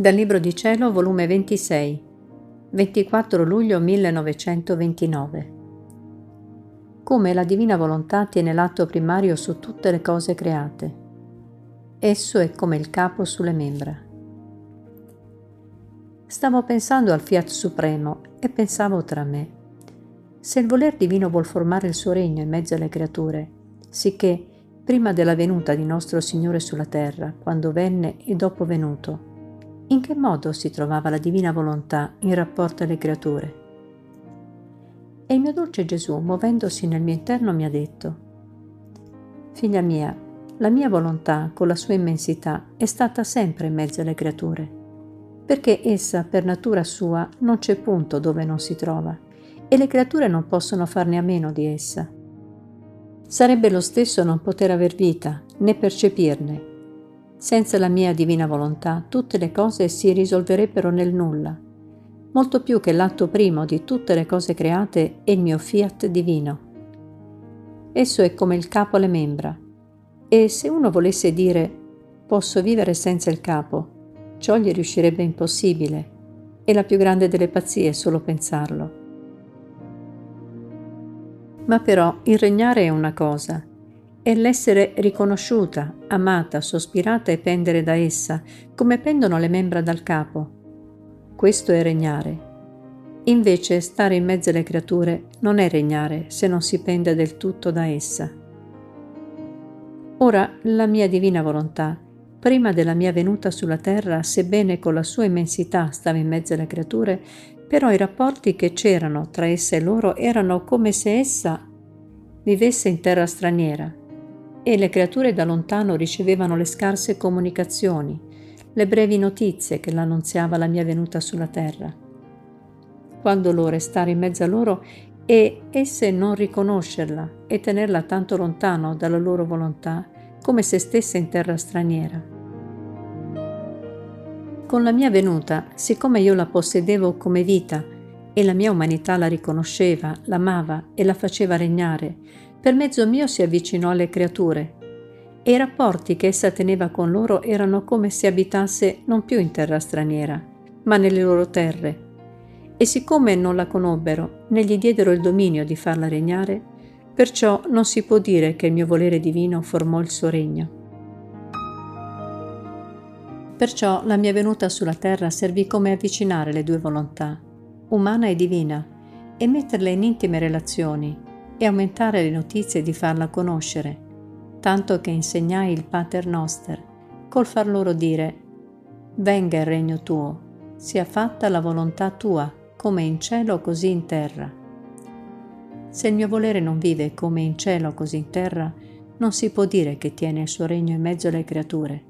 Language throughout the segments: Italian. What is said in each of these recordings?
Dal Libro di Cielo, volume 26, 24 luglio 1929. Come la divina volontà tiene l'atto primario su tutte le cose create. Esso è come il capo sulle membra. Stavo pensando al Fiat Supremo e pensavo tra me. Se il voler divino vuol formare il suo regno in mezzo alle creature, sicché prima della venuta di nostro Signore sulla terra, quando venne e dopo venuto, in che modo si trovava la divina volontà in rapporto alle creature? E il mio dolce Gesù, muovendosi nel mio interno, mi ha detto, Figlia mia, la mia volontà, con la sua immensità, è stata sempre in mezzo alle creature, perché essa, per natura sua, non c'è punto dove non si trova, e le creature non possono farne a meno di essa. Sarebbe lo stesso non poter aver vita, né percepirne, senza la mia divina volontà tutte le cose si risolverebbero nel nulla, molto più che l'atto primo di tutte le cose create è il mio fiat divino. Esso è come il capo alle membra, e se uno volesse dire posso vivere senza il capo, ciò gli riuscirebbe impossibile, è la più grande delle pazzie solo pensarlo. Ma però il regnare è una cosa, è l'essere riconosciuta, amata, sospirata e pendere da essa, come pendono le membra dal capo. Questo è regnare. Invece stare in mezzo alle creature non è regnare se non si pende del tutto da essa. Ora la mia divina volontà, prima della mia venuta sulla terra, sebbene con la sua immensità stava in mezzo alle creature, però i rapporti che c'erano tra essa e loro erano come se essa vivesse in terra straniera e le creature da lontano ricevevano le scarse comunicazioni, le brevi notizie che l'annunziava la mia venuta sulla terra. Quando lo restare in mezzo a loro e esse non riconoscerla e tenerla tanto lontano dalla loro volontà, come se stesse in terra straniera. Con la mia venuta, siccome io la possedevo come vita e la mia umanità la riconosceva, l'amava e la faceva regnare, per mezzo mio si avvicinò alle creature e i rapporti che essa teneva con loro erano come se abitasse non più in terra straniera, ma nelle loro terre. E siccome non la conobbero né gli diedero il dominio di farla regnare, perciò non si può dire che il mio volere divino formò il suo regno. Perciò la mia venuta sulla terra servì come avvicinare le due volontà, umana e divina, e metterle in intime relazioni, e aumentare le notizie di farla conoscere, tanto che insegnai il Pater Noster, col far loro dire Venga il regno tuo, sia fatta la volontà tua, come in cielo così in terra. Se il mio volere non vive come in cielo così in terra, non si può dire che tiene il suo regno in mezzo alle creature.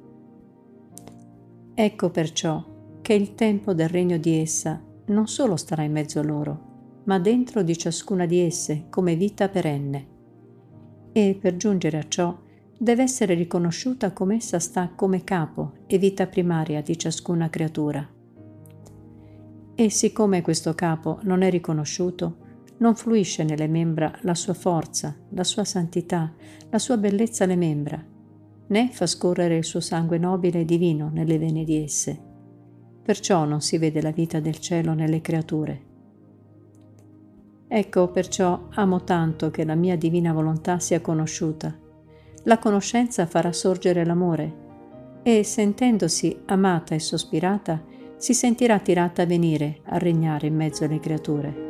Ecco perciò che il tempo del regno di essa non solo starà in mezzo a loro, ma dentro di ciascuna di esse come vita perenne. E per giungere a ciò deve essere riconosciuta come essa sta come capo e vita primaria di ciascuna creatura. E siccome questo capo non è riconosciuto, non fluisce nelle membra la sua forza, la sua santità, la sua bellezza alle membra, né fa scorrere il suo sangue nobile e divino nelle vene di esse. Perciò non si vede la vita del cielo nelle creature. Ecco perciò amo tanto che la mia divina volontà sia conosciuta. La conoscenza farà sorgere l'amore e, sentendosi amata e sospirata, si sentirà tirata a venire a regnare in mezzo alle creature.